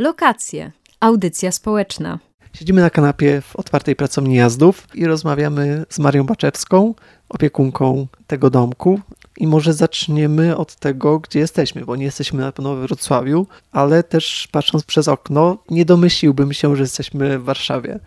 Lokacje. Audycja społeczna. Siedzimy na kanapie w otwartej pracowni jazdów i rozmawiamy z Marią Baczewską, opiekunką tego domku. I może zaczniemy od tego, gdzie jesteśmy, bo nie jesteśmy na pewno w Wrocławiu, ale też patrząc przez okno, nie domyśliłbym się, że jesteśmy w Warszawie.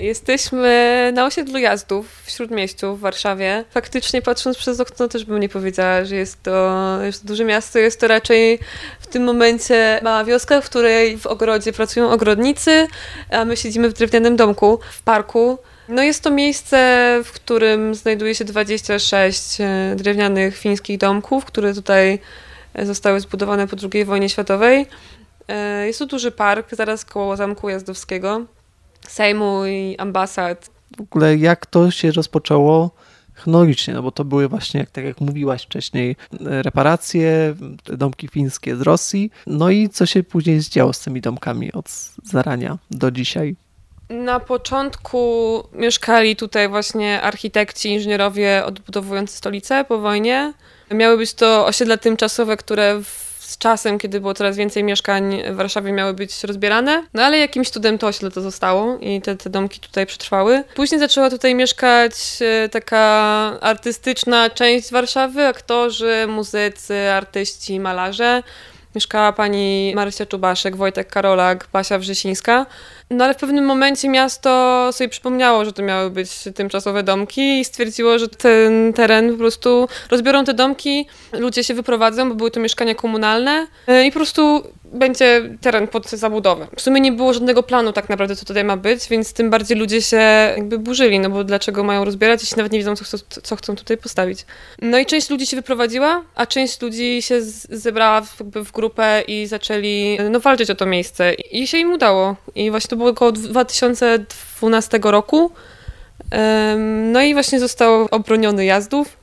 Jesteśmy na osiedlu jazdów w Śródmieściu w Warszawie. Faktycznie patrząc przez okno też bym nie powiedziała, że jest to, jest to duże miasto. Jest to raczej w tym momencie mała wioska, w której w ogrodzie pracują ogrodnicy, a my siedzimy w drewnianym domku w parku. No jest to miejsce, w którym znajduje się 26 e, drewnianych fińskich domków, które tutaj zostały zbudowane po II wojnie światowej. E, jest to duży park, zaraz koło Zamku Jazdowskiego. Sejmu i ambasad. W ogóle jak to się rozpoczęło chronologicznie, no bo to były właśnie, tak jak mówiłaś wcześniej, reparacje, domki fińskie z Rosji, no i co się później zdziało z tymi domkami od zarania do dzisiaj? Na początku mieszkali tutaj właśnie architekci, inżynierowie odbudowujący stolicę po wojnie. Miały być to osiedla tymczasowe, które w z czasem, kiedy było coraz więcej mieszkań w Warszawie, miały być rozbierane. No ale jakimś cudem to osiedle to zostało i te, te domki tutaj przetrwały. Później zaczęła tutaj mieszkać e, taka artystyczna część Warszawy, aktorzy, muzycy, artyści, malarze. Mieszkała pani Marysia Czubaszek, Wojtek Karolak, Basia Wrzesińska. No ale w pewnym momencie miasto sobie przypomniało, że to miały być tymczasowe domki i stwierdziło, że ten teren po prostu rozbiorą te domki, ludzie się wyprowadzą, bo były to mieszkania komunalne e, i po prostu będzie teren pod zabudowę. W sumie nie było żadnego planu tak naprawdę, co tutaj ma być, więc tym bardziej ludzie się jakby burzyli, no bo dlaczego mają rozbierać, jeśli nawet nie wiedzą, co, chcą, co chcą tutaj postawić. No i część ludzi się wyprowadziła, a część ludzi się zebrała w, w grupę i zaczęli no, walczyć o to miejsce. I się im udało. I właśnie to było około 2012 roku. No i właśnie został obroniony jazdów.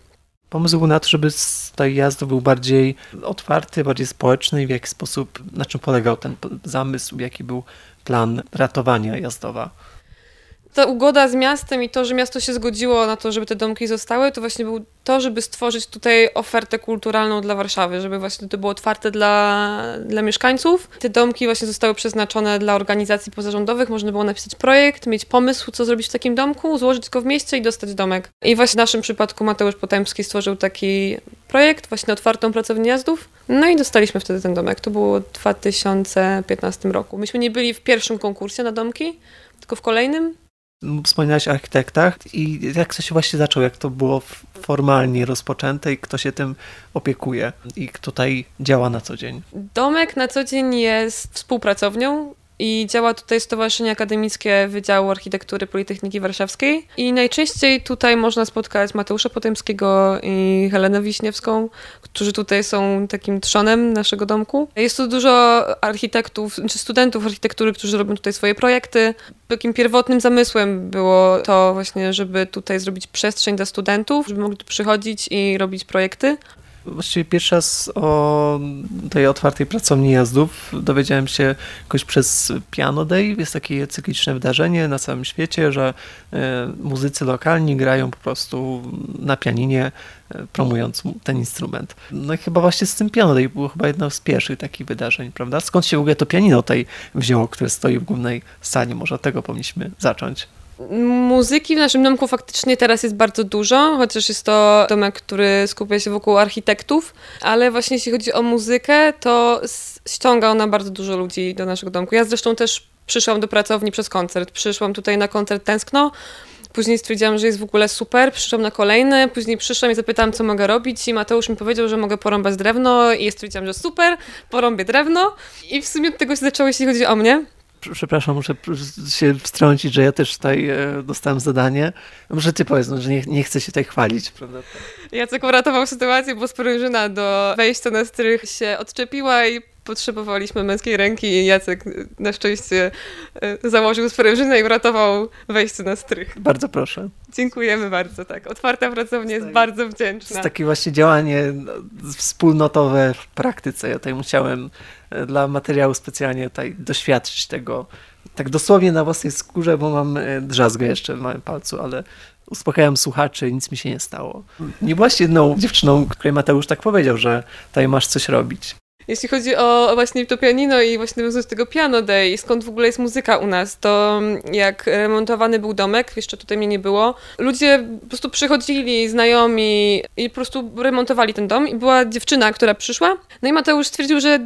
Pomysł na to, żeby tej jazdy był bardziej otwarty, bardziej społeczny i w jaki sposób, na czym polegał ten zamysł, jaki był plan ratowania jazdowa ta ugoda z miastem i to, że miasto się zgodziło na to, żeby te domki zostały, to właśnie był to, żeby stworzyć tutaj ofertę kulturalną dla Warszawy, żeby właśnie to było otwarte dla, dla mieszkańców. Te domki właśnie zostały przeznaczone dla organizacji pozarządowych, można było napisać projekt, mieć pomysł, co zrobić w takim domku, złożyć go w mieście i dostać domek. I właśnie w naszym przypadku Mateusz Potępski stworzył taki projekt, właśnie otwartą pracownię jazdów. No i dostaliśmy wtedy ten domek. To było w 2015 roku. Myśmy nie byli w pierwszym konkursie na domki, tylko w kolejnym. Wspominałaś o architektach i jak to się właśnie zaczęło, jak to było formalnie rozpoczęte i kto się tym opiekuje i kto tutaj działa na co dzień? Domek na co dzień jest współpracownią i działa tutaj Stowarzyszenie Akademickie Wydziału Architektury Politechniki Warszawskiej. I najczęściej tutaj można spotkać Mateusza Potemskiego i Helenę Wiśniewską, którzy tutaj są takim trzonem naszego domku. Jest tu dużo architektów, czy studentów architektury, którzy robią tutaj swoje projekty. Takim pierwotnym zamysłem było to właśnie, żeby tutaj zrobić przestrzeń dla studentów, żeby mogli tu przychodzić i robić projekty. Właściwie pierwszy raz o tej otwartej pracowni jazdów dowiedziałem się jakoś przez Piano Day. Jest takie cykliczne wydarzenie na całym świecie, że e, muzycy lokalni grają po prostu na pianinie, e, promując ten instrument. No i chyba właśnie z tym Piano Day było chyba jedno z pierwszych takich wydarzeń, prawda? Skąd się w ogóle to pianino tutaj wzięło, które stoi w głównej sali? Może od tego powinniśmy zacząć. Muzyki w naszym domku faktycznie teraz jest bardzo dużo, chociaż jest to domek, który skupia się wokół architektów, ale właśnie jeśli chodzi o muzykę, to ściąga ona bardzo dużo ludzi do naszego domku. Ja zresztą też przyszłam do pracowni przez koncert. Przyszłam tutaj na koncert Tęskno, Później stwierdziłam, że jest w ogóle super, przyszłam na kolejny, później przyszłam i zapytałam, co mogę robić i Mateusz mi powiedział, że mogę porąbać drewno i stwierdziłam, że super, porąbię drewno i w sumie od tego się zaczęło, jeśli chodzi o mnie przepraszam, muszę się wstrącić, że ja też tutaj e, dostałem zadanie. Może ty powiedz, no, że nie, nie chcę się tutaj chwalić, prawda? Jacek uratował sytuację, bo sprężyna do wejścia na strych się odczepiła i potrzebowaliśmy męskiej ręki i Jacek na szczęście e, założył sprężynę i uratował wejście na strych. Bardzo proszę. Dziękujemy bardzo, tak. Otwarta pracownia jest bardzo wdzięczna. To jest takie właśnie działanie no, wspólnotowe w praktyce. Ja tutaj musiałem e, dla materiału specjalnie tutaj doświadczyć tego tak dosłownie na własnej skórze, bo mam e, drzazgę jeszcze w małym palcu, ale uspokajam słuchaczy, nic mi się nie stało. Nie byłaś jedną dziewczyną, której Mateusz tak powiedział, że tutaj masz coś robić. Jeśli chodzi o właśnie to pianino i właśnie nawiązując tego piano day skąd w ogóle jest muzyka u nas, to jak remontowany był domek, jeszcze tutaj mnie nie było, ludzie po prostu przychodzili, znajomi i po prostu remontowali ten dom i była dziewczyna, która przyszła, no i Mateusz stwierdził, że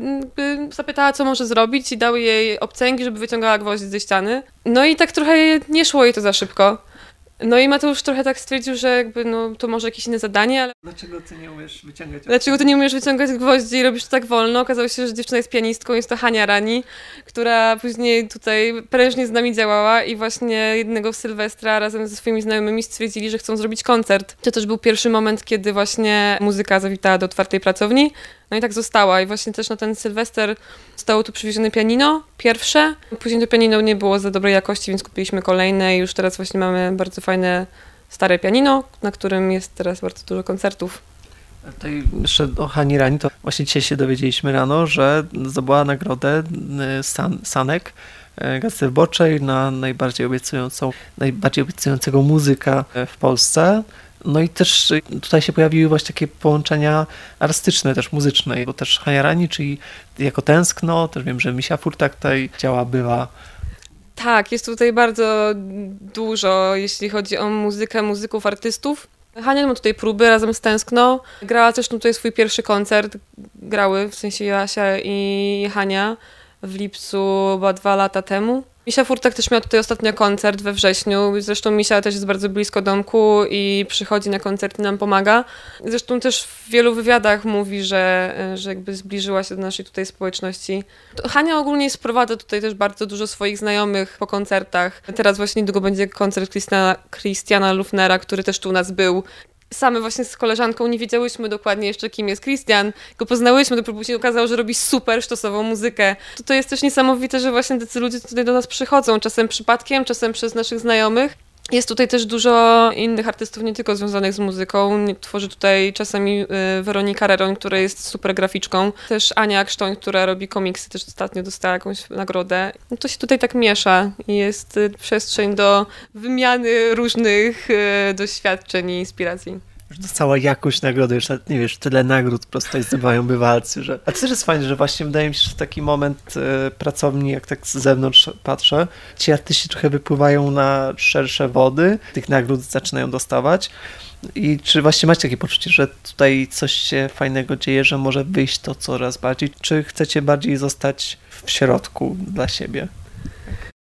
zapytała, co może zrobić i dał jej obcęgi, żeby wyciągała gwoźdź ze ściany. No i tak trochę nie szło jej to za szybko. No i Mateusz trochę tak stwierdził, że jakby no, to może jakieś inne zadanie, ale... Dlaczego ty nie umiesz wyciągać Dlaczego ty nie umiesz wyciągać gwoździ i robisz to tak wolno? Okazało się, że dziewczyna jest pianistką, jest to Hania Rani, która później tutaj prężnie z nami działała i właśnie jednego Sylwestra razem ze swoimi znajomymi stwierdzili, że chcą zrobić koncert. To też był pierwszy moment, kiedy właśnie muzyka zawitała do otwartej pracowni. No i tak została. I właśnie też na ten Sylwester zostało tu przywiezione pianino, pierwsze. Później to pianino nie było za dobrej jakości, więc kupiliśmy kolejne i już teraz właśnie mamy bardzo fajne stare pianino, na którym jest teraz bardzo dużo koncertów. Tutaj jeszcze o Hani Rani, to właśnie dzisiaj się dowiedzieliśmy rano, że zdobyła nagrodę y, San, Sanek y, Gazety Wyborczej na najbardziej obiecującą, najbardziej obiecującego muzyka w Polsce. No i też tutaj się pojawiły właśnie takie połączenia artystyczne, też muzyczne, bo też Hania Rani, czyli jako tęskno, też wiem, że Misia Furtak tutaj działa, bywa. Tak, jest tutaj bardzo dużo, jeśli chodzi o muzykę, muzyków, artystów. Hania ma tutaj próby razem z Tęskno. Grała też tutaj swój pierwszy koncert. Grały, w sensie Jasia i Hania w lipcu, chyba dwa lata temu. Misia Furtak też miał tutaj ostatnio koncert we wrześniu. Zresztą Misia też jest bardzo blisko domku i przychodzi na koncert i nam pomaga. Zresztą też w wielu wywiadach mówi, że, że jakby zbliżyła się do naszej tutaj społeczności. Hania ogólnie sprowadza tutaj też bardzo dużo swoich znajomych po koncertach. Teraz właśnie niedługo będzie koncert Christiana, Christiana Lufnera, który też tu u nas był same właśnie z koleżanką nie wiedziałyśmy dokładnie jeszcze, kim jest Christian. Go poznałyśmy, dopiero później okazało, że robi super sztosową muzykę. To, to jest też niesamowite, że właśnie tacy ludzie tutaj do nas przychodzą, czasem przypadkiem, czasem przez naszych znajomych. Jest tutaj też dużo innych artystów, nie tylko związanych z muzyką. Tworzy tutaj czasami y, Weronika Reroń, która jest super graficzką. Też Ania Krztoń, która robi komiksy, też ostatnio dostała jakąś nagrodę. No to się tutaj tak miesza i jest y, przestrzeń do wymiany różnych y, doświadczeń i inspiracji dostała jakąś nagrodę, już nie wiesz, tyle nagród po prostu zdobywają bywalcy, że... A to też jest fajne, że właśnie wydaje mi się, że taki moment e, pracowni, jak tak z zewnątrz patrzę, ci artyści trochę wypływają na szersze wody, tych nagród zaczynają dostawać i czy właśnie macie takie poczucie, że tutaj coś się fajnego dzieje, że może wyjść to coraz bardziej, czy chcecie bardziej zostać w środku dla siebie?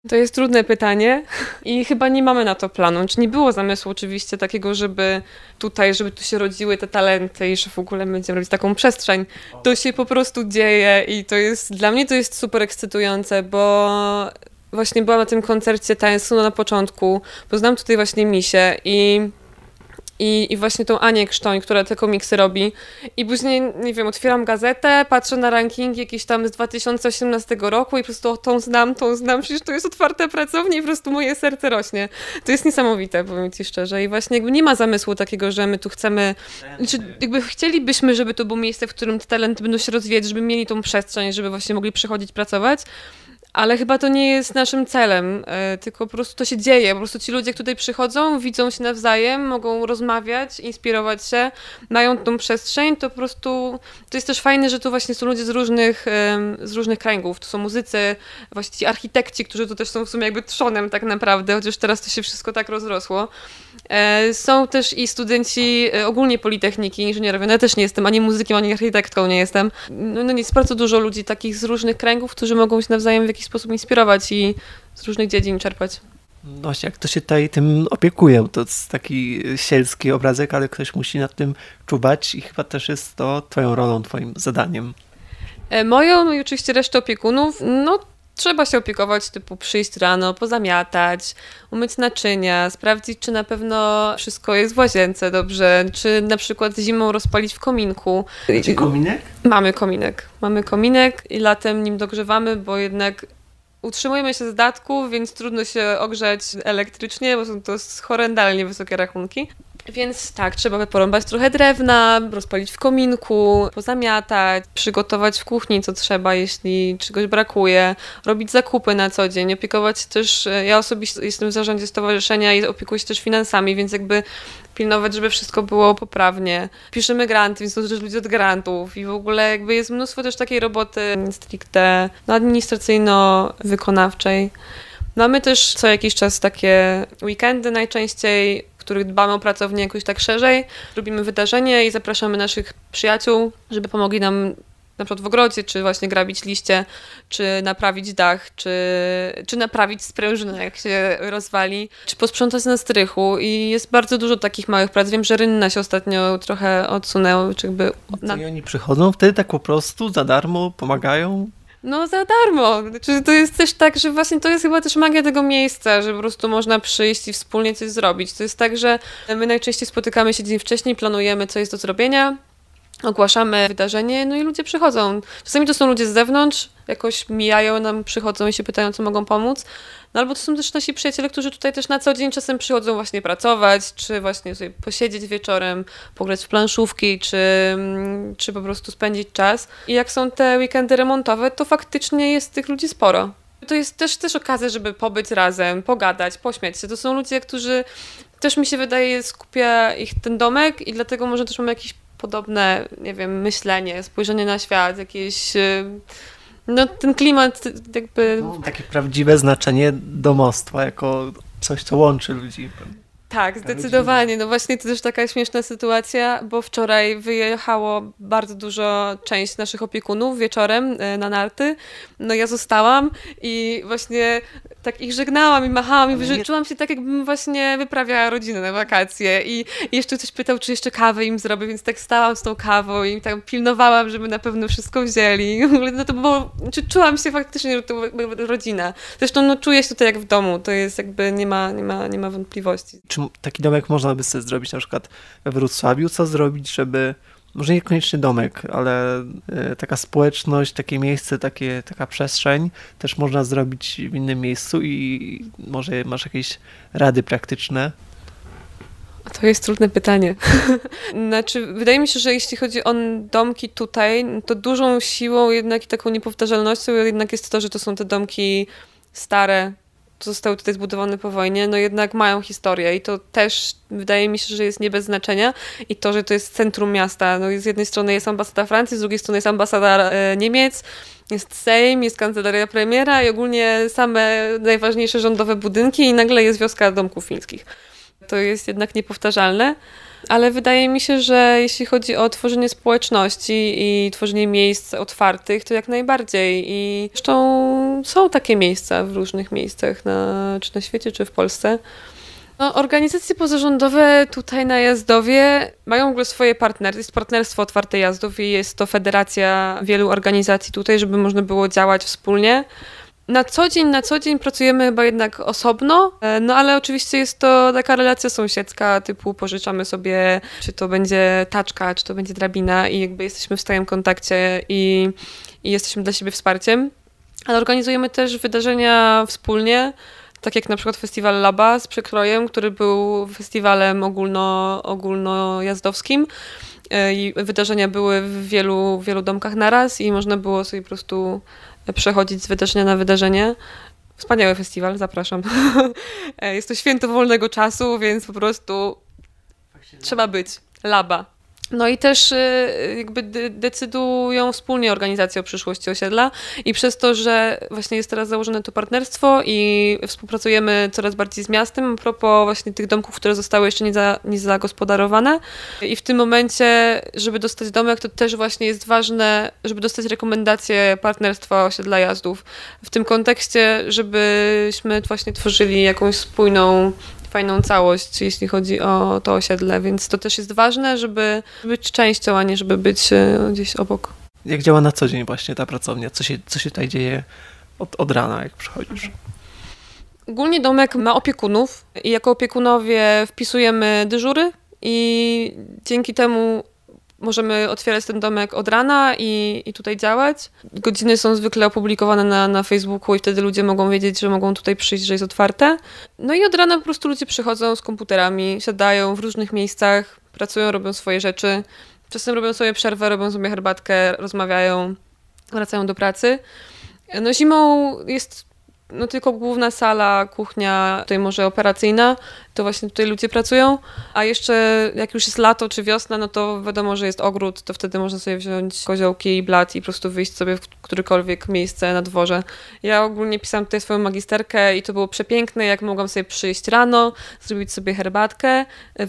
To jest trudne pytanie i chyba nie mamy na to planu. Czy nie było zamysłu oczywiście takiego, żeby tutaj, żeby tu się rodziły te talenty i że w ogóle będziemy robić taką przestrzeń. To się po prostu dzieje i to jest, dla mnie to jest super ekscytujące, bo właśnie byłam na tym koncercie Tańsunu na początku, poznałam tutaj właśnie Misie i i, i właśnie tą Anię Krztoń, która te komiksy robi. I później, nie wiem, otwieram gazetę, patrzę na ranking jakiś tam z 2018 roku i po prostu tą znam, tą znam, przecież to jest otwarte pracownie i po prostu moje serce rośnie. To jest niesamowite, powiem ci szczerze. I właśnie jakby nie ma zamysłu takiego, że my tu chcemy, znaczy jakby chcielibyśmy, żeby to było miejsce, w którym te talenty będą się rozwijać, żeby mieli tą przestrzeń, żeby właśnie mogli przychodzić pracować, ale chyba to nie jest naszym celem, e, tylko po prostu to się dzieje. Po prostu ci ludzie, którzy tutaj przychodzą, widzą się nawzajem, mogą rozmawiać, inspirować się, mają tą przestrzeń, to po prostu to jest też fajne, że tu właśnie są ludzie z różnych, z różnych kręgów. To są muzycy, właśnie ci architekci, którzy tu też są w sumie jakby trzonem tak naprawdę, chociaż teraz to się wszystko tak rozrosło. E, są też i studenci e, ogólnie Politechniki, inżynierowie. No ja też nie jestem ani muzykiem, ani architektką nie jestem. No, no jest bardzo dużo ludzi takich z różnych kręgów, którzy mogą się nawzajem w jakiś sposób inspirować i z różnych dziedzin czerpać. No jak to się tutaj tym opiekuje, to jest taki sielski obrazek, ale ktoś musi nad tym czuwać i chyba też jest to twoją rolą, twoim zadaniem. E, moją no i oczywiście resztę opiekunów, no trzeba się opiekować, typu przyjść rano, pozamiatać, umyć naczynia, sprawdzić, czy na pewno wszystko jest w łazience dobrze, czy na przykład zimą rozpalić w kominku. Macie kominek? Mamy kominek. Mamy kominek i latem nim dogrzewamy, bo jednak utrzymujemy się z datków, więc trudno się ogrzać elektrycznie, bo są to horrendalnie wysokie rachunki. Więc tak, trzeba porąbać trochę drewna, rozpalić w kominku, pozamiatać, przygotować w kuchni co trzeba, jeśli czegoś brakuje, robić zakupy na co dzień, opiekować też, e, ja osobiście jestem w zarządzie stowarzyszenia i opiekuję się też finansami, więc jakby pilnować, żeby wszystko było poprawnie. Piszemy granty, więc są też ludzie od grantów i w ogóle jakby jest mnóstwo też takiej roboty stricte no, administracyjno-wykonawczej. Mamy też co jakiś czas takie weekendy najczęściej, których dbamy o pracownię jakoś tak szerzej. Robimy wydarzenie i zapraszamy naszych przyjaciół, żeby pomogli nam na przykład w ogrodzie, czy właśnie grabić liście, czy naprawić dach, czy, czy naprawić sprężynę, jak się rozwali, czy posprzątać na strychu i jest bardzo dużo takich małych prac. Wiem, że Rynna się ostatnio trochę odsunęła, czy jakby... Na... I oni przychodzą wtedy tak po prostu za darmo, pomagają? No za darmo. Znaczy, to jest też tak, że właśnie to jest chyba też magia tego miejsca, że po prostu można przyjść i wspólnie coś zrobić. To jest tak, że my najczęściej spotykamy się dzień wcześniej, planujemy, co jest do zrobienia, ogłaszamy wydarzenie, no i ludzie przychodzą. Czasami to są ludzie z zewnątrz, jakoś mijają nam, przychodzą i się pytają, co mogą pomóc. No albo to są też nasi przyjaciele, którzy tutaj też na co dzień czasem przychodzą właśnie pracować, czy właśnie sobie posiedzieć wieczorem, pograć w planszówki, czy, mm, czy po prostu spędzić czas. I jak są te weekendy remontowe, to faktycznie jest tych ludzi sporo. To jest też, też okazja, żeby pobyć razem, pogadać, pośmiać się. To są ludzie, którzy też mi się wydaje skupia ich ten domek i dlatego może też mamy jakieś podobne, nie wiem, myślenie, spojrzenie na świat, jakieś... Y, no ten klimat jakby... No, takie prawdziwe znaczenie domostwa jako coś, co łączy ludzi. Tak, zdecydowanie. No właśnie to też taka śmieszna sytuacja, bo wczoraj wyjechało bardzo dużo część naszych opiekunów wieczorem y, na narty. No ja zostałam i właśnie tak ich żegnałam i machałam i nie... czułam się tak, jakbym właśnie wyprawiała rodzinę na wakacje i, jeszcze ktoś pytał, czy jeszcze kawę im zrobię, więc tak stałam z tą kawą i tam pilnowałam, żeby na pewno wszystko wzięli. No to było, czy czułam się faktycznie, że to rodzina. Zresztą no, czuję się tutaj jak w domu, to jest jakby, nie ma, nie ma, nie ma wątpliwości. Czy taki domek można by sobie zrobić na przykład we Wrocławiu, co zrobić, żeby może niekoniecznie domek, ale e, taka społeczność, takie miejsce, takie, taka przestrzeń też można zrobić w innym miejscu i może masz jakieś rady praktyczne? To jest trudne pytanie. znaczy, wydaje mi się, że jeśli chodzi o domki tutaj, to dużą siłą jednak i taką niepowtarzalnością jednak jest to, że to są te domki stare, zostały tutaj zbudowane po wojnie, no jednak mają historię i to też wydaje mi się, że jest nie bez znaczenia i to, że to jest centrum miasta. No z jednej strony jest ambasada Francji, z drugiej strony jest ambasada e, Niemiec, jest Sejm, jest kancelaria premiera i ogólnie same najważniejsze rządowe budynki i nagle jest wioska domków fińskich. To jest jednak niepowtarzalne ale wydaje mi się, że jeśli chodzi o tworzenie społeczności i tworzenie miejsc otwartych, to jak najbardziej. I zresztą są takie miejsca w różnych miejscach, na, czy na świecie, czy w Polsce. No, organizacje pozarządowe tutaj na Jazdowie mają w ogóle swoje partnery. Jest partnerstwo Otwarte Jazdów i jest to federacja wielu organizacji tutaj, żeby można było działać wspólnie. Na co dzień, na co dzień pracujemy chyba jednak osobno, e, no ale oczywiście jest to taka relacja sąsiedzka, typu pożyczamy sobie, czy to będzie taczka, czy to będzie drabina i jakby jesteśmy w stałym kontakcie i, i jesteśmy dla siebie wsparciem. Ale organizujemy też wydarzenia wspólnie, tak jak na przykład festiwal Laba z przekrojem, który był festiwalem ogólno, ogólnojazdowskim e, i wydarzenia były w wielu, wielu domkach naraz i można było sobie po prostu przechodzić z wydarzenia na wydarzenie. Wspaniały festiwal, zapraszam. Jest to święto wolnego czasu, więc po prostu trzeba być. Laba. No i też y, jakby decydują wspólnie organizacje o przyszłości osiedla i przez to, że właśnie jest teraz założone to partnerstwo i współpracujemy coraz bardziej z miastem a propos właśnie tych domków, które zostały jeszcze nie, za, nie zagospodarowane i w tym momencie, żeby dostać domek, to też właśnie jest ważne, żeby dostać rekomendacje partnerstwa osiedla jazdów. W tym kontekście, żebyśmy właśnie tworzyli jakąś spójną fajną całość, jeśli chodzi o to osiedle, więc to też jest ważne, żeby być częścią, a nie żeby być e, gdzieś obok. Jak działa na co dzień właśnie ta pracownia? Co się, co się tutaj dzieje od, od rana, jak przychodzisz? Ogólnie domek ma opiekunów i jako opiekunowie wpisujemy dyżury i dzięki temu możemy otwierać ten domek od rana i, i tutaj działać. Godziny są zwykle opublikowane na, na Facebooku i wtedy ludzie mogą wiedzieć, że mogą tutaj przyjść, że jest otwarte. No i od rana po prostu ludzie przychodzą z komputerami, siadają w różnych miejscach, pracują, robią swoje rzeczy. Czasem robią sobie przerwę, robią sobie herbatkę, rozmawiają, wracają do pracy. No zimą jest no tylko główna sala, kuchnia, tutaj może operacyjna, to właśnie tutaj ludzie pracują, a jeszcze jak już jest lato czy wiosna, no to wiadomo, że jest ogród, to wtedy można sobie wziąć koziołki i blat i po prostu wyjść sobie w którekolwiek miejsce na dworze. Ja ogólnie pisałam tutaj swoją magisterkę i to było przepiękne, jak mogłam sobie przyjść rano, zrobić sobie herbatkę,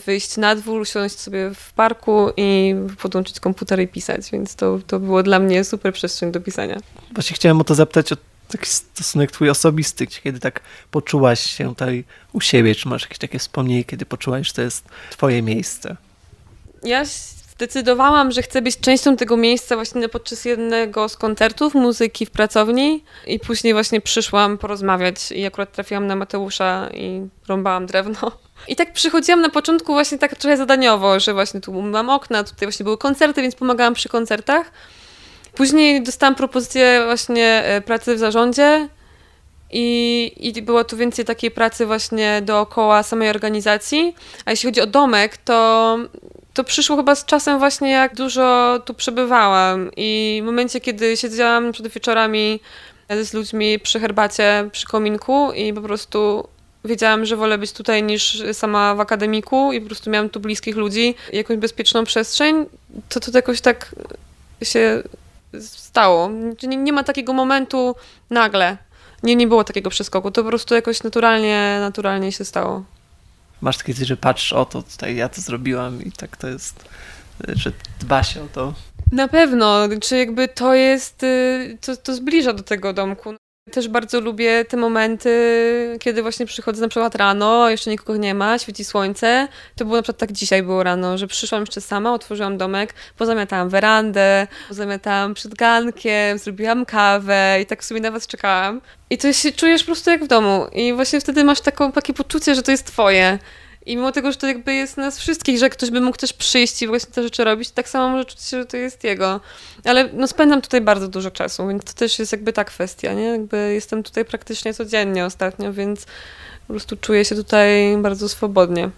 wyjść na dwór, usiąść sobie w parku i podłączyć komputer i pisać, więc to, to było dla mnie super przestrzeń do pisania. Właśnie chciałem o to zapytać, taki stosunek twój osobisty, kiedy tak poczułaś się tutaj u siebie? Czy masz jakieś takie wspomnienie, kiedy poczułaś, że to jest twoje miejsce? Ja zdecydowałam, że chcę być częścią tego miejsca właśnie podczas jednego z koncertów muzyki w pracowni i później właśnie przyszłam porozmawiać i akurat trafiłam na Mateusza i rąbałam drewno. I tak przychodziłam na początku właśnie tak trochę zadaniowo, że właśnie tu mam okna, tutaj właśnie były koncerty, więc pomagałam przy koncertach. Później dostałam propozycję właśnie e, pracy w zarządzie i, i było tu więcej takiej pracy właśnie dookoła samej organizacji. A jeśli chodzi o domek, to, to przyszło chyba z czasem właśnie jak dużo tu przebywałam i w momencie, kiedy siedziałam przed wieczorami z ludźmi przy herbacie, przy kominku i po prostu wiedziałam, że wolę być tutaj niż sama w akademiku i po prostu miałam tu bliskich ludzi, jakąś bezpieczną przestrzeń, to to jakoś tak się stało. Nie, nie ma takiego momentu nagle. Nie, nie było takiego przeskoku. To po prostu jakoś naturalnie, naturalnie się stało. Masz takie, że patrz, o to tutaj ja to zrobiłam i tak to jest, że dba się o to. Na pewno, czy jakby to jest, y, to, to zbliża do tego domku. Też bardzo lubię te momenty, kiedy właśnie przychodzę na przykład rano, jeszcze nikogo nie ma, świeci słońce. To było na przykład tak dzisiaj było rano, że przyszłam jeszcze sama, otworzyłam domek, pozamiatałam werandę, pozamiatałam przed gankiem, zrobiłam kawę i tak sobie na was czekałam. I to się czujesz po prostu jak w domu. I właśnie wtedy masz taką, takie poczucie, że to jest twoje. I mimo tego, że to jakby jest nas wszystkich, że ktoś by mógł też przyjść i właśnie te rzeczy robić, tak samo może czuć się, że to jest jego. Ale no spędzam tutaj bardzo dużo czasu, więc to też jest jakby ta kwestia, nie? Jakby jestem tutaj praktycznie codziennie ostatnio, więc po prostu czuję się tutaj bardzo swobodnie.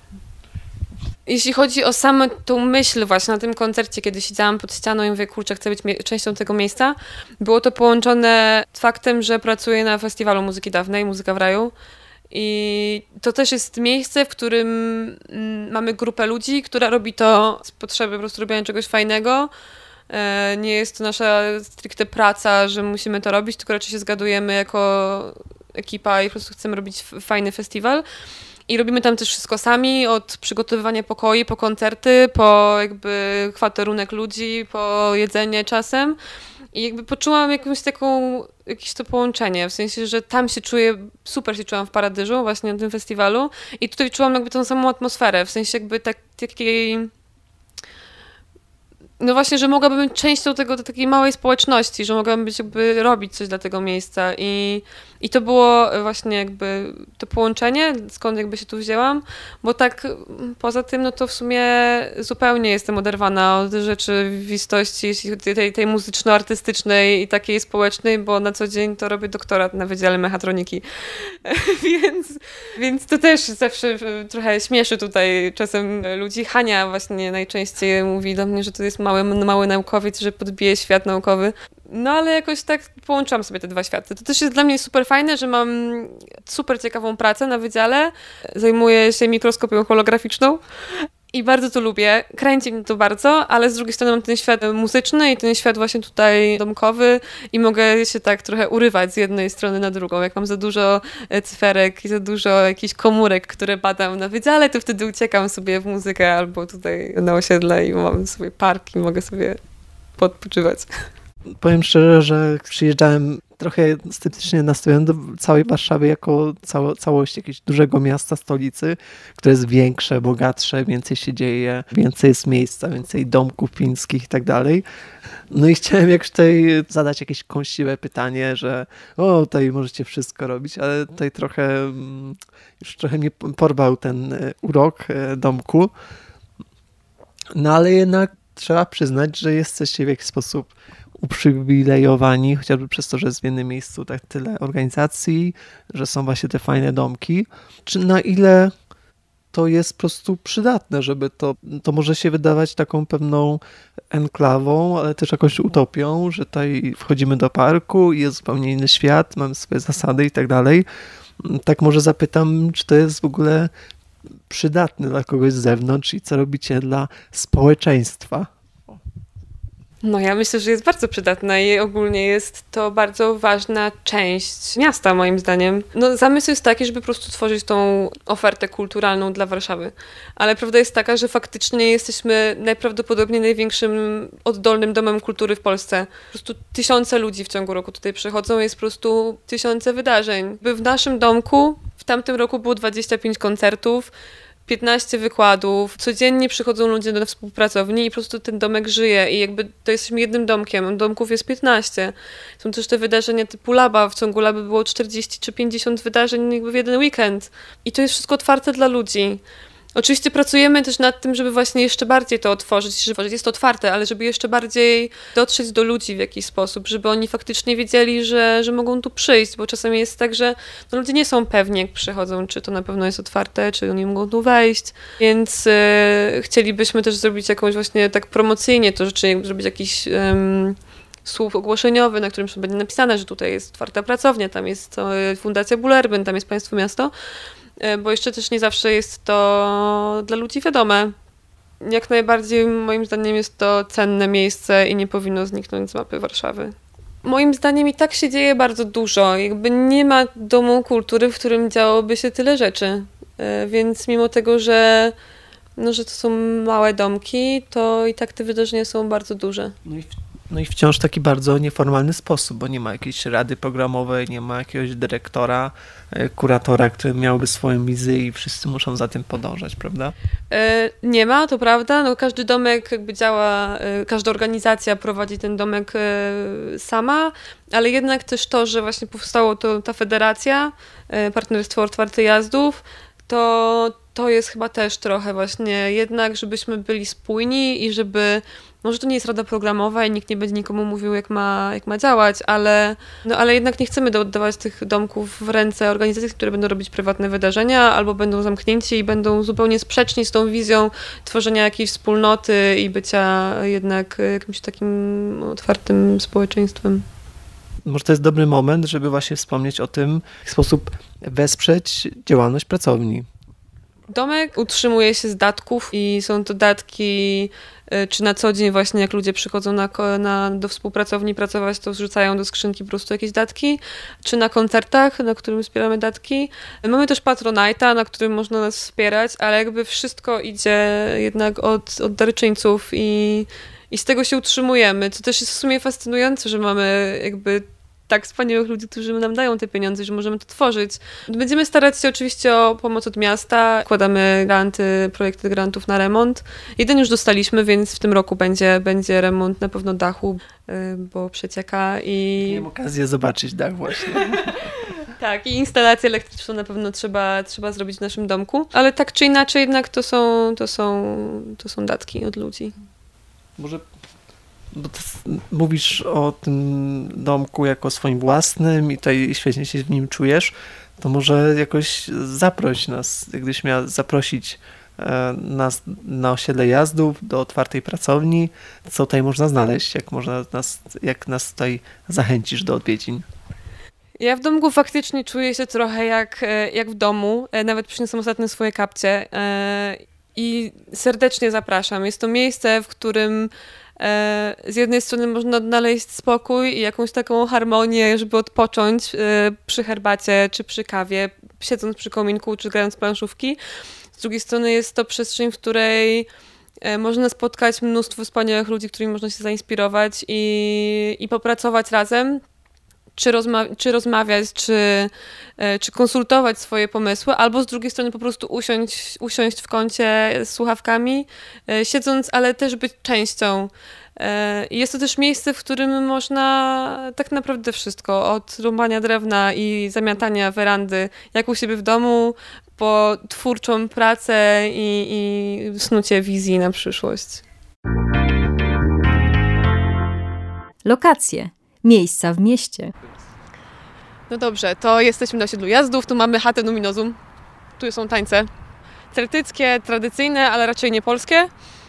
Jeśli chodzi o samą tą myśl właśnie na tym koncercie, kiedy siedziałam pod ścianą i mówię, kurczę, chcę być częścią tego miejsca, było to połączone z faktem, że pracuję na festiwalu muzyki dawnej, Muzyka w Raju, i to też jest miejsce, w którym mm, mamy grupę ludzi, która robi to z potrzeby po prostu robienia czegoś fajnego. E, nie jest to nasza stricte praca, że musimy to robić, tylko raczej się zgadujemy jako ekipa i po prostu chcemy robić fajny festiwal. I robimy tam też wszystko sami, od przygotowywania pokoi, po koncerty, po jakby kwaterunek ludzi, po jedzenie czasem. I jakby poczułam jakąś taką, jakieś to połączenie, w sensie, że tam się czuję, super się czułam w Paradyżu, właśnie na tym festiwalu. I tutaj czułam jakby tą samą atmosferę, w sensie jakby tak, takiej no właśnie, że mogłabym być częścią tego, takiej małej społeczności, że mogłabym być jakby robić coś dla tego miejsca i, i to było właśnie jakby to połączenie, skąd jakby się tu wzięłam, bo tak poza tym, no to w sumie zupełnie jestem oderwana od rzeczywistości, tej, tej muzyczno-artystycznej i takiej społecznej, bo na co dzień to robię doktorat na Wydziale Mechatroniki, więc, więc to też zawsze trochę śmieszy tutaj czasem ludzi. Hania właśnie najczęściej mówi do mnie, że to jest mały, mały naukowiec, że podbije świat naukowy. No ale jakoś tak połączyłam sobie te dwa światy. To też jest dla mnie super fajne, że mam super ciekawą pracę na wydziale. Zajmuję się mikroskopią holograficzną i bardzo to lubię. Kręci mnie to bardzo, ale z drugiej strony mam ten świat muzyczny i ten świat właśnie tutaj domkowy i mogę się tak trochę urywać z jednej strony na drugą. Jak mam za dużo e, cyferek i za dużo jakichś komórek, które badam na wydziale, to wtedy uciekam sobie w muzykę albo tutaj na osiedle i mam sobie park i mogę sobie podpoczywać. Powiem szczerze, że przyjeżdżałem trochę sceptycznie nastawiony do całej Warszawy jako cało, całości jakiegoś dużego miasta, stolicy, które jest większe, bogatsze, więcej się dzieje, więcej jest miejsca, więcej domków fińskich i tak dalej. No i chciałem jak tutaj zadać jakieś kąsiwe pytanie, że o, tutaj możecie wszystko robić, ale tutaj trochę mm, już trochę mnie porwał ten e, urok e, domku. No ale jednak trzeba przyznać, że jesteście w jakiś sposób uprzywilejowani, chociażby przez to, że jest w jednym miejscu tak tyle organizacji, że są właśnie te fajne domki. Czy na ile to jest po prostu przydatne, żeby to, to może się wydawać taką pewną enklawą, ale też jakąś utopią, że tutaj wchodzimy do parku i jest zupełnie inny świat, mamy swoje zasady i tak dalej. Tak może zapytam, czy to jest w ogóle przydatne dla kogoś z zewnątrz i co robicie dla społeczeństwa? No ja myślę, że jest bardzo przydatna i ogólnie jest to bardzo ważna część miasta moim zdaniem. No zamysł jest taki, żeby po prostu tworzyć tą ofertę kulturalną dla Warszawy. Ale prawda jest taka, że faktycznie jesteśmy najprawdopodobniej największym oddolnym domem kultury w Polsce. Po prostu tysiące ludzi w ciągu roku tutaj przychodzą, jest po prostu tysiące wydarzeń. By w naszym domku w tamtym roku było 25 koncertów, 15 wykładów, codziennie przychodzą ludzie do współpracowni i po prostu ten domek żyje i jakby to jesteśmy jednym domkiem, domków jest 15. Są też te wydarzenia typu Laba, w ciągu Laby było 40 czy 50 wydarzeń jakby w jeden weekend i to jest wszystko otwarte dla ludzi. Oczywiście pracujemy też nad tym, żeby właśnie jeszcze bardziej to otworzyć, że jest to otwarte, ale żeby jeszcze bardziej dotrzeć do ludzi w jakiś sposób, żeby oni faktycznie wiedzieli, że, że mogą tu przyjść, bo czasami jest tak, że no, ludzie nie są pewni, jak przychodzą, czy to na pewno jest otwarte, czy oni mogą tu wejść, więc e, chcielibyśmy też zrobić jakąś właśnie tak promocyjnie to rzeczy, zrobić jakiś... Um, słów ogłoszeniowy, na którym będzie napisane, że tutaj jest otwarta pracownia, tam jest Fundacja Bullerbyn, tam jest Państwo Miasto, E, bo jeszcze też nie zawsze jest to dla ludzi wiadome. Jak najbardziej moim zdaniem jest to cenne miejsce i nie powinno zniknąć z mapy Warszawy. Moim zdaniem i tak się dzieje bardzo dużo. Jakby nie ma domu kultury, w którym działoby się tyle rzeczy. E, więc mimo tego, że, no, że to są małe domki, to i tak te wydarzenia są bardzo duże. No i no i wciąż taki bardzo nieformalny sposób, bo nie ma jakiejś rady programowej, nie ma jakiegoś dyrektora, e, kuratora, który miałby swoją wizję i wszyscy muszą za tym podążać, prawda? E, nie ma, to prawda. No, każdy domek jakby działa, e, każda organizacja prowadzi ten domek sama, ale jednak też to, że właśnie powstało to, ta federacja, Partnerstwo Otwarte Jazdów, to to jest chyba też trochę właśnie jednak, żebyśmy byli spójni i żeby może to nie jest rada programowa i nikt nie będzie nikomu mówił, jak ma, jak ma działać, ale, no, ale jednak nie chcemy oddawać tych domków w ręce organizacji, które będą robić prywatne wydarzenia albo będą zamknięci i będą zupełnie sprzeczni z tą wizją tworzenia jakiejś wspólnoty i bycia jednak jakimś takim otwartym społeczeństwem. Może to jest dobry moment, żeby właśnie wspomnieć o tym, w sposób wesprzeć działalność pracowni. Domek utrzymuje się z datków i są to datki E, czy na co dzień właśnie jak ludzie przychodzą na, na, do współpracowni pracować, to zrzucają do skrzynki po prostu jakieś datki, czy na koncertach, na którym wspieramy datki. Mamy też Patronite'a, na którym można nas wspierać, ale jakby wszystko idzie jednak od, od darczyńców i, i z tego się utrzymujemy, co też jest w sumie fascynujące, że mamy jakby tak wspaniałych ludzi, którzy nam dają te pieniądze, że możemy to tworzyć. Będziemy starać się oczywiście o pomoc od miasta. Kładamy granty, projekty grantów na remont. Jeden już dostaliśmy, więc w tym roku będzie, będzie remont na pewno dachu, y, bo przecieka i... Miałem okazję zobaczyć dach właśnie. Tak, i instalację elektryczną na pewno trzeba, trzeba zrobić w naszym domku, ale tak czy inaczej jednak to są, to są, to są datki od ludzi. Może bo mówisz o tym domku jako swoim własnym i tutaj świetnie się w nim czujesz, to może jakoś zaproś nas, gdybyś miał zaprosić e, nas na osiedle jazdów, do otwartej pracowni, co tutaj można znaleźć, jak, można nas, jak nas tutaj zachęcisz do odwiedzin. Ja w domku faktycznie czuję się trochę jak, e, jak w domu. E, nawet przyniosłam ostatnio swoje kapcie i serdecznie zapraszam. Jest to miejsce, w którym z jednej strony można odnaleźć spokój i jakąś taką harmonię, żeby odpocząć e, przy herbacie czy przy kawie, siedząc przy kominku czy grając planszówki. Z drugiej strony jest to przestrzeń, w której e, można spotkać mnóstwo wspaniałych ludzi, którymi można się zainspirować i, i popracować razem czy, rozma czy rozmawiać, czy, czy konsultować swoje pomysły, albo z drugiej strony po prostu usiąść, usiąść w kącie z słuchawkami, siedząc, ale też być częścią. Jest to też miejsce, w którym można tak naprawdę wszystko, od rąbania drewna i zamiatania werandy, jak u siebie w domu, po twórczą pracę i, i snucie wizji na przyszłość. Lokacje, miejsca w mieście. No dobrze, to jesteśmy na osiedlu Jazdów, tu mamy chatę Numinozum. Tu są tańce celtyckie, tradycyjne, ale raczej nie polskie.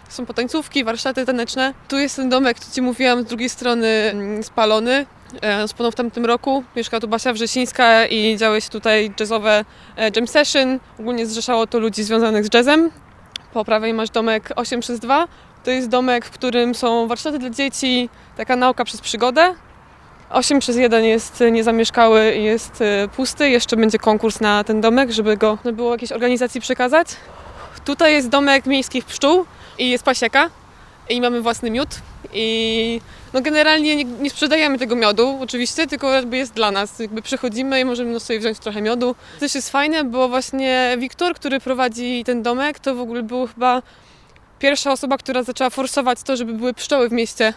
Są potańcówki, warsztaty taneczne. Tu jest ten domek, co Ci mówiłam, z drugiej strony mm, spalony. E, spłonął w tamtym roku. Mieszka tu Basia Wrzesińska i działy się tutaj jazzowe e, jam session. Ogólnie zrzeszało to ludzi związanych z jazzem. Po prawej masz domek 8 przez 2. To jest domek, w którym są warsztaty dla dzieci, taka nauka przez przygodę. 8 przez 1 jest niezamieszkały i jest e, pusty. Jeszcze będzie konkurs na ten domek, żeby go było jakiejś organizacji przekazać. Tutaj jest domek miejskich pszczół i jest pasieka i mamy własny miód. I no generalnie nie, nie, sprzedajemy tego miodu, oczywiście, tylko jakby jest dla nas. Jakby przychodzimy i możemy sobie wziąć trochę miodu. To też jest fajne, bo właśnie Wiktor, który prowadzi ten domek, to w ogóle był chyba pierwsza osoba, która zaczęła forsować to, żeby były pszczoły w mieście.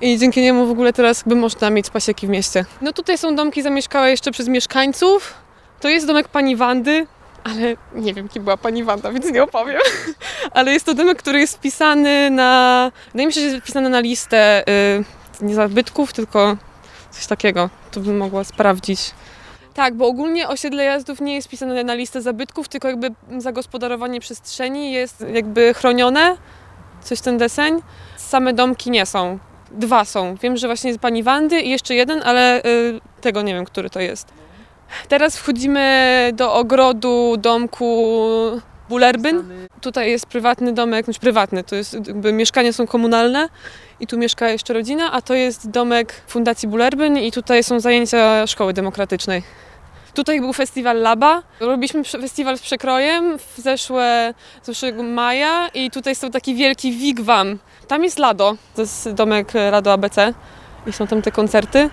I dzięki niemu w ogóle teraz jakby można mieć pasieki w mieście. No tutaj są domki zamieszkałe jeszcze przez mieszkańców. To jest domek pani Wandy, ale nie wiem, kim była pani Wanda, więc nie opowiem. ale jest to domek, który jest wpisany na... Wydaje mi się, że jest wpisany na listę yy, nie zabytków, tylko coś takiego. To bym mogła sprawdzić. Tak, bo ogólnie osiedle jazdów nie jest wpisane na listę zabytków, tylko jakby zagospodarowanie przestrzeni jest jakby chronione. Coś ten deseń. Same domki nie są. Dwa są. Wiem, że właśnie pani Wandy i jeszcze jeden, ale y, tego nie wiem, który to jest. Teraz wchodzimy do ogrodu domku Bulerbyn. Tutaj jest prywatny domek, znaczy prywatny, to jest jakby mieszkania są komunalne i tu mieszka jeszcze rodzina, a to jest domek Fundacji Bulerbyn i tutaj są zajęcia szkoły demokratycznej. Tutaj był festiwal Laba. Robiliśmy festiwal z przekrojem w zeszłe, zeszłego maja i tutaj stał taki wielki wigwam. Tam jest Lado, to jest domek Lado ABC i są tam te koncerty.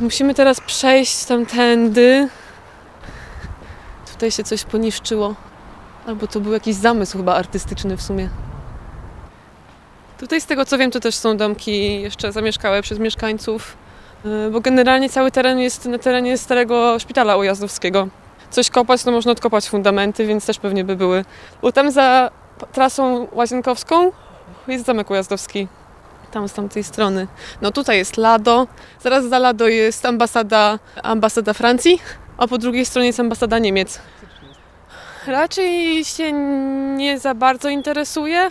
Musimy teraz przejść tamtędy. Tutaj się coś poniszczyło. Albo to był jakiś zamysł chyba artystyczny w sumie. Tutaj z tego co wiem, to też są domki jeszcze zamieszkałe przez mieszkańców, bo generalnie cały teren jest na terenie starego szpitala ujazdowskiego. Coś kopać, to można odkopać fundamenty, więc też pewnie by były. Bo tam za trasą łazienkowską jest zamek ujazdowski tam z tamtej strony. No tutaj jest Lado, zaraz za Lado jest ambasada, ambasada Francji, a po drugiej stronie jest ambasada Niemiec. Raczej się nie za bardzo interesuje,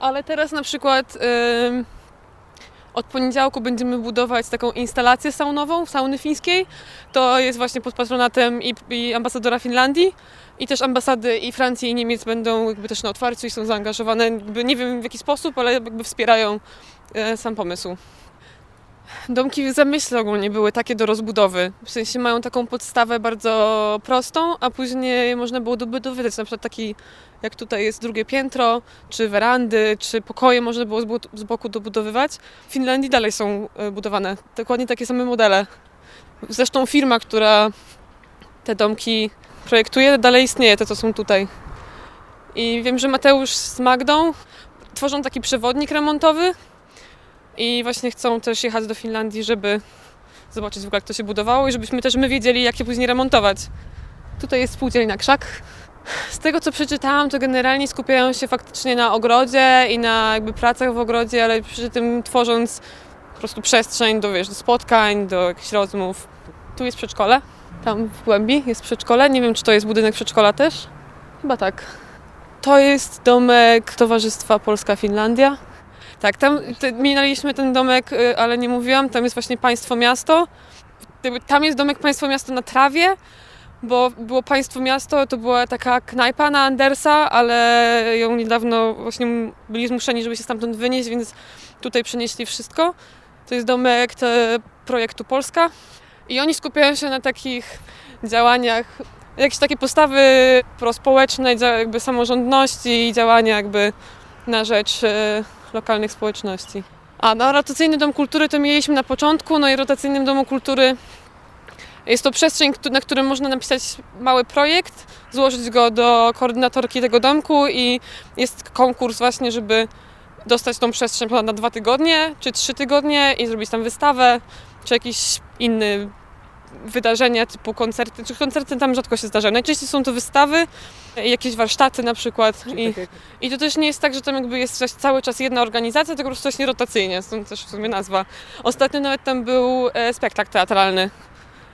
ale teraz na przykład yy, od poniedziałku będziemy budować taką instalację saunową, sauny fińskiej. To jest właśnie pod patronatem i, i ambasadora Finlandii i też ambasady i Francji i Niemiec będą jakby też na otwarciu i są zaangażowane, jakby nie wiem w jaki sposób, ale jakby wspierają E, sam pomysł. Domki w zamyśle ogólnie były takie do rozbudowy. W sensie mają taką podstawę bardzo prostą, a później można było dobudowywać. Na przykład taki, jak tutaj jest drugie piętro, czy werandy, czy pokoje można było z boku dobudowywać. W Finlandii dalej są e, budowane dokładnie takie same modele. Zresztą firma, która te domki projektuje, dalej istnieje, te co są tutaj. I wiem, że Mateusz z Magdą tworzą taki przewodnik remontowy, i właśnie chcą też jechać do Finlandii, żeby zobaczyć w ogóle, jak to się budowało i żebyśmy też my wiedzieli, jak je później remontować. Tutaj jest spółdzielnia Krzak. Z tego, co przeczytałam, to generalnie skupiają się faktycznie na ogrodzie i na jakby pracach w ogrodzie, ale przy tym tworząc po prostu przestrzeń do, wiesz, do spotkań, do jakichś rozmów. Tu jest przedszkole, tam w głębi jest przedszkole. Nie wiem, czy to jest budynek przedszkola też. Chyba tak. To jest domek Towarzystwa Polska-Finlandia. Tak, tam minęliśmy ten domek, y, ale nie mówiłam, tam jest właśnie państwo miasto. Tam jest domek państwo miasto na trawie, bo było państwo miasto, to była taka knajpa na Andersa, ale ją niedawno właśnie byli zmuszeni, żeby się stamtąd wynieść, więc tutaj przenieśli wszystko. To jest domek projektu Polska i oni skupiają się na takich działaniach, jakieś takie postawy prospołeczne, jakby samorządności i działania jakby na rzecz y, lokalnych społeczności. A no, rotacyjny dom kultury to mieliśmy na początku, no i rotacyjnym domu kultury jest to przestrzeń, na którym można napisać mały projekt, złożyć go do koordynatorki tego domku i jest konkurs właśnie, żeby dostać tą przestrzeń na dwa tygodnie czy trzy tygodnie i zrobić tam wystawę czy jakiś inny wydarzenia typu koncerty, czy koncerty tam rzadko się zdarzają. Najczęściej są to wystawy, jakieś warsztaty na przykład. I, I to też nie jest tak, że tam jakby jest cały czas jedna organizacja, tylko po prostu właśnie rotacyjnie, stąd też w sumie nazwa. Ostatnio nawet tam był e, spektakl teatralny.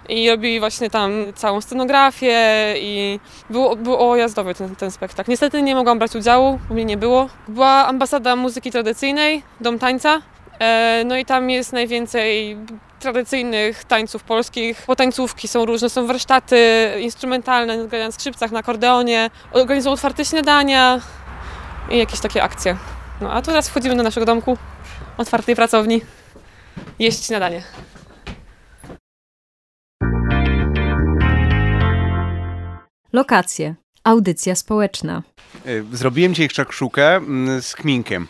I robili właśnie tam całą scenografię i był, był ojazdowy ten, ten spektakl. Niestety nie mogłam brać udziału, bo mnie nie było. Była ambasada muzyki tradycyjnej, dom tańca. E, no i tam jest najwięcej tradycyjnych tańców polskich. Potańcówki są różne, są warsztaty instrumentalne, grania na skrzypcach, na akordeonie, organizują otwarte śniadania i jakieś takie akcje. No a teraz wchodzimy do naszego domku, otwartej pracowni, jeść śniadanie. Lokacje. Audycja społeczna. Y, Zrobiłem dzisiaj szakszukę mm, z kminkiem.